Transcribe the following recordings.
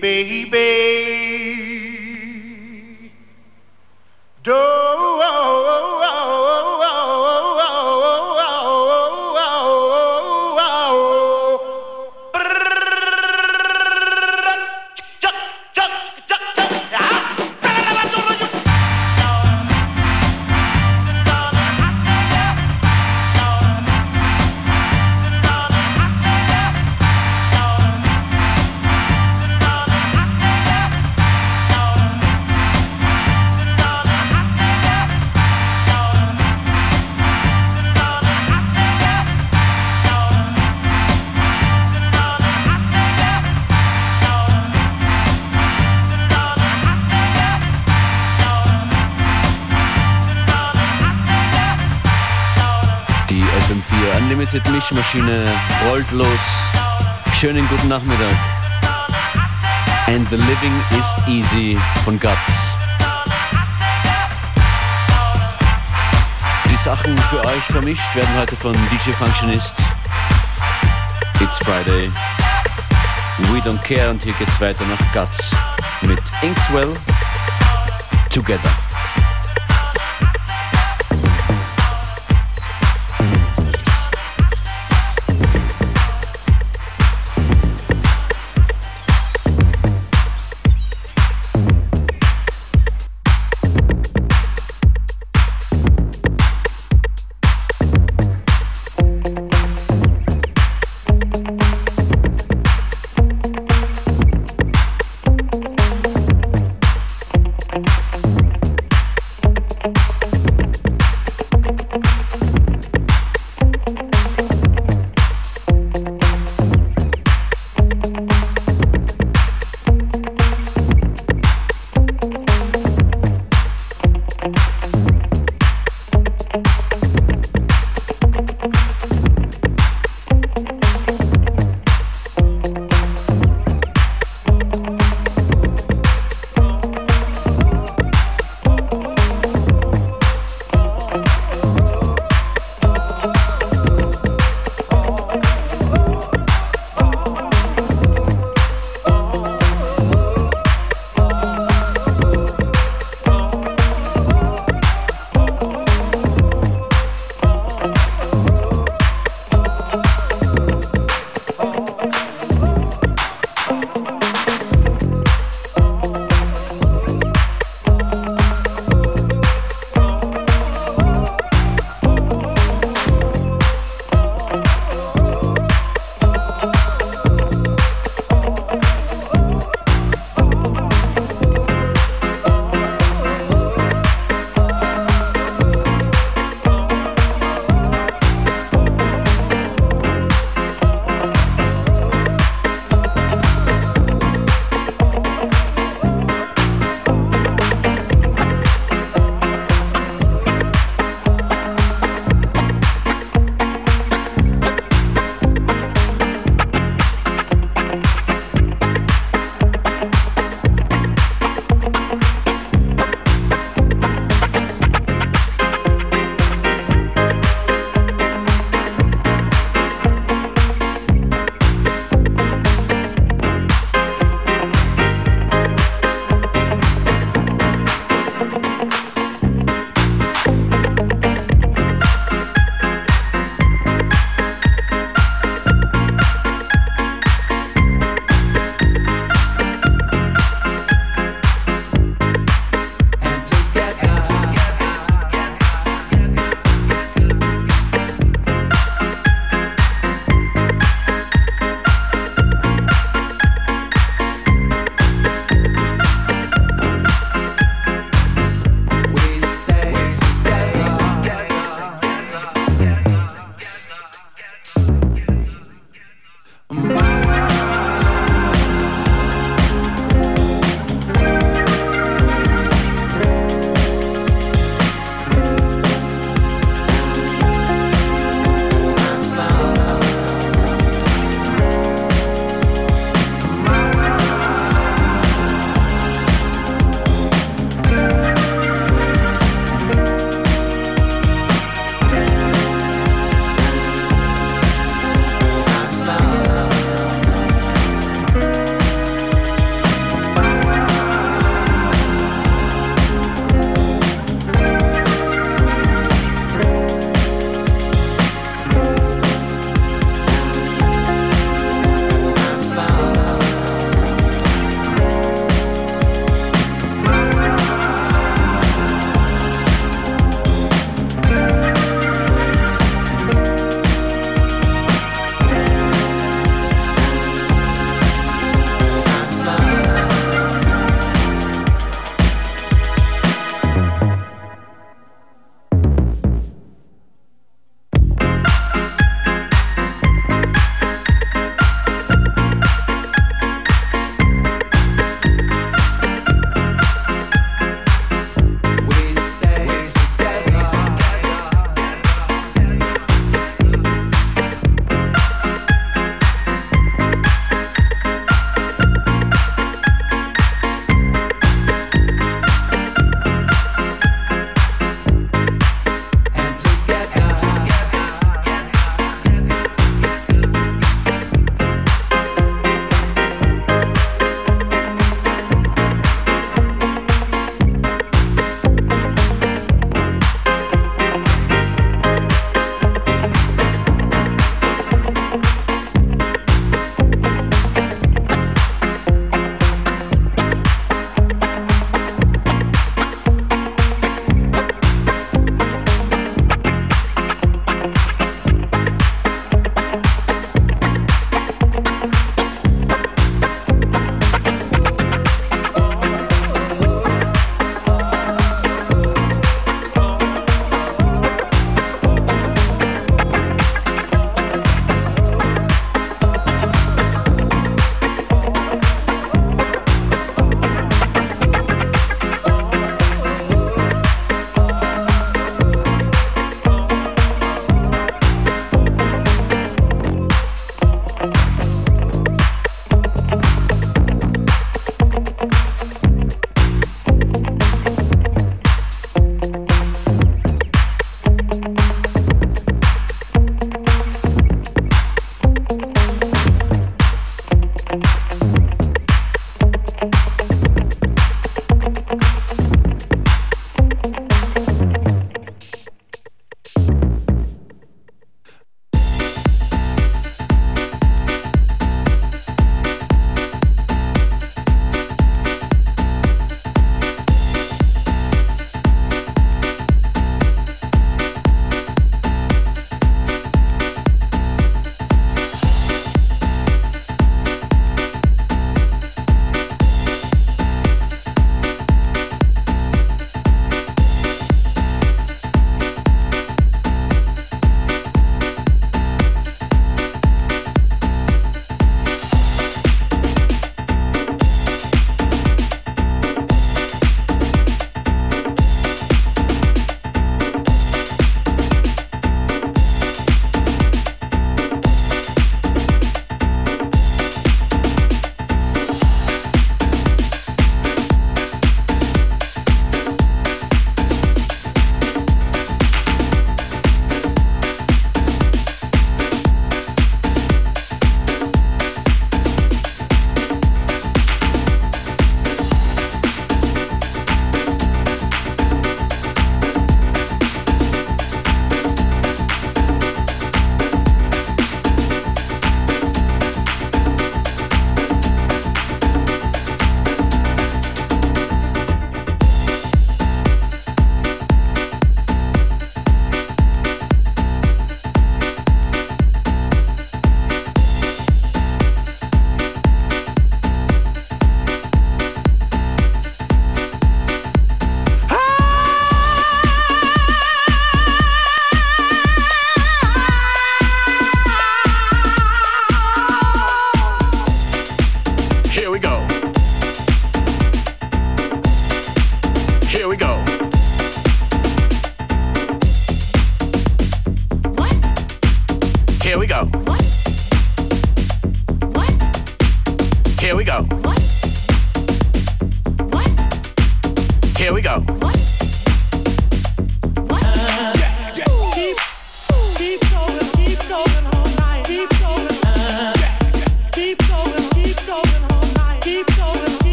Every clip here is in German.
baby. Mischmaschine rollt los. Schönen guten Nachmittag. And the Living is Easy von Guts. Die Sachen für euch vermischt werden heute von DJ Functionist. It's Friday. We don't care und hier geht's weiter nach Guts mit Inkswell Together.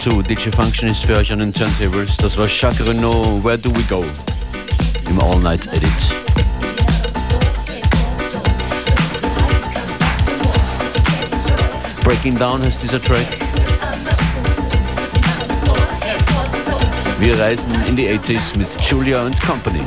DJ Functionist für euch an den Turntables. Das war Jacques Renault, Where Do We Go? Im All Night Edit. Breaking Down heißt dieser Track. Wir reisen in die 80s mit Julia and Company.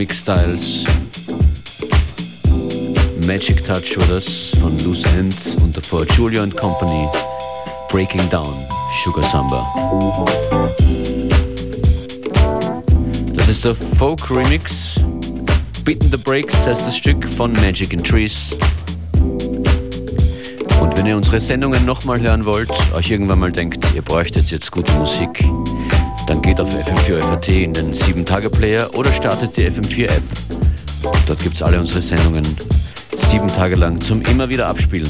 Mix-Styles. Magic Touch war das von Loose Ends und davor Julia and Company. Breaking Down, Sugar Samba. Das ist der Folk Remix. Beaten the Breaks heißt das Stück von Magic in Trees. Und wenn ihr unsere Sendungen nochmal hören wollt, euch irgendwann mal denkt, ihr bräuchtet jetzt gute Musik, dann geht auf FM4 FAT in den 7-Tage-Player oder startet die FM4-App. Dort gibt's alle unsere Sendungen sieben Tage lang zum immer wieder abspielen.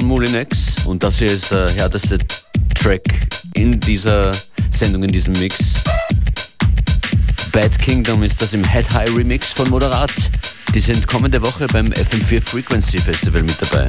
Von Molinex. Und das hier ist der härteste Track in dieser Sendung, in diesem Mix. Bad Kingdom ist das im Head High Remix von Moderat. Die sind kommende Woche beim FM4 Frequency Festival mit dabei.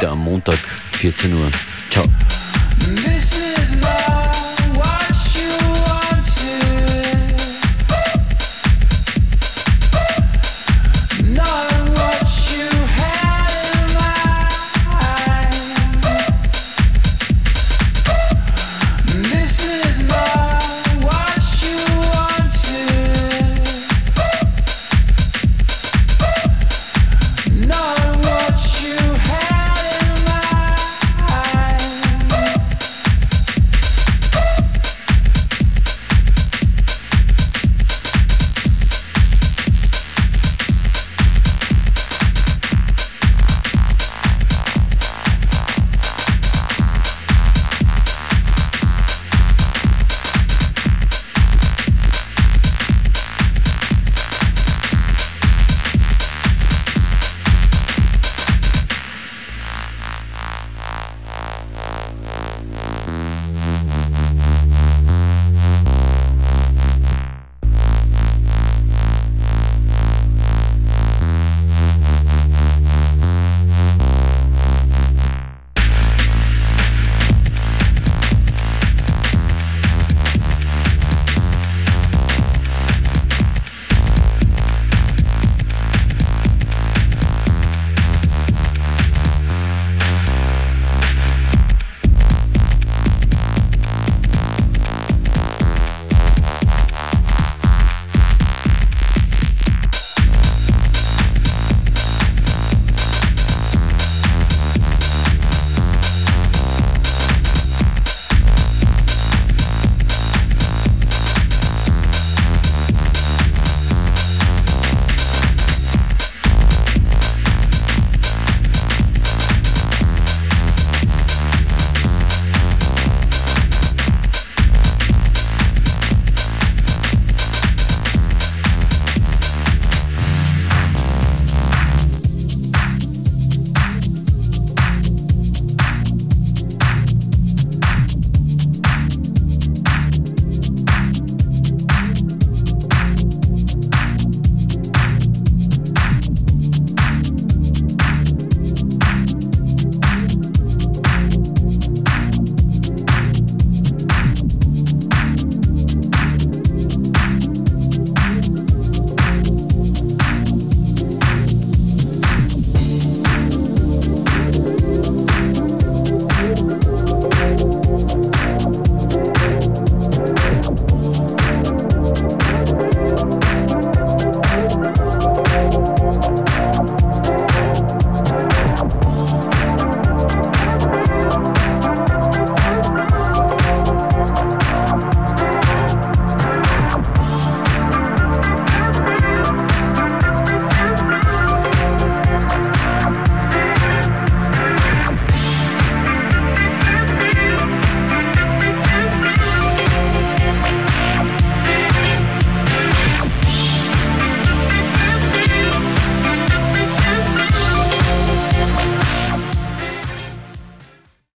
Wieder am Montag, 14 Uhr.